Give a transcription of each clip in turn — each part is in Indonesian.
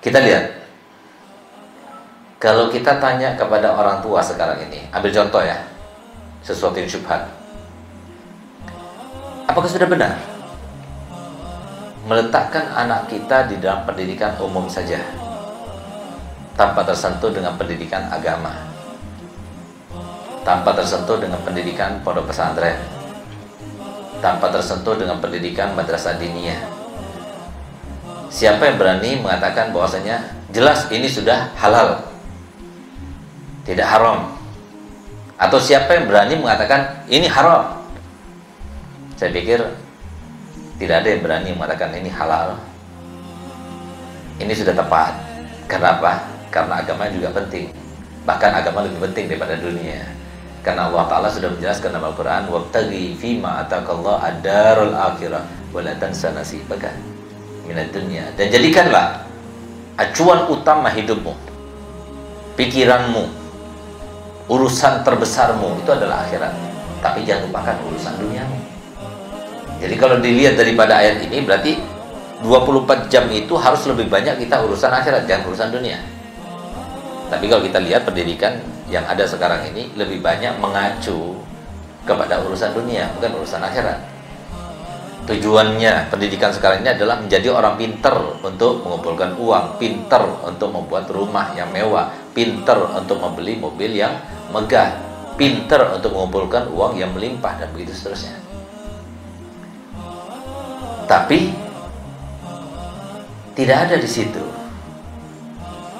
Kita lihat. Kalau kita tanya kepada orang tua sekarang ini, ambil contoh ya. Sesuatu yang syubhat. Apakah sudah benar? Meletakkan anak kita di dalam pendidikan umum saja. Tanpa tersentuh dengan pendidikan agama. Tanpa tersentuh dengan pendidikan pondok pesantren. Tanpa tersentuh dengan pendidikan madrasah diniyah Siapa yang berani mengatakan bahwasanya jelas ini sudah halal, tidak haram? Atau siapa yang berani mengatakan ini haram? Saya pikir tidak ada yang berani mengatakan ini halal. Ini sudah tepat. Kenapa? Karena agama juga penting. Bahkan agama lebih penting daripada dunia. Karena Allah Ta'ala sudah menjelaskan dalam Al-Quran Wabtagi fima atakallah ad-darul akhirah Wa tansa nasibaka minat dunia dan jadikanlah acuan utama hidupmu pikiranmu urusan terbesarmu itu adalah akhirat. Tapi jangan lupakan urusan duniamu. Jadi kalau dilihat daripada ayat ini berarti 24 jam itu harus lebih banyak kita urusan akhirat jangan urusan dunia. Tapi kalau kita lihat pendidikan yang ada sekarang ini lebih banyak mengacu kepada urusan dunia bukan urusan akhirat tujuannya pendidikan sekarang ini adalah menjadi orang pinter untuk mengumpulkan uang, pinter untuk membuat rumah yang mewah, pinter untuk membeli mobil yang megah, pinter untuk mengumpulkan uang yang melimpah dan begitu seterusnya. Tapi tidak ada di situ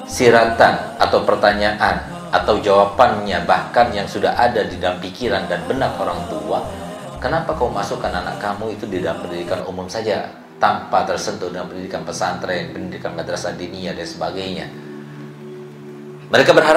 siratan atau pertanyaan atau jawabannya bahkan yang sudah ada di dalam pikiran dan benak orang tua Kenapa kau masukkan anak kamu itu di dalam pendidikan umum saja tanpa tersentuh dengan pendidikan pesantren, pendidikan madrasah diniyah dan sebagainya? Mereka berharap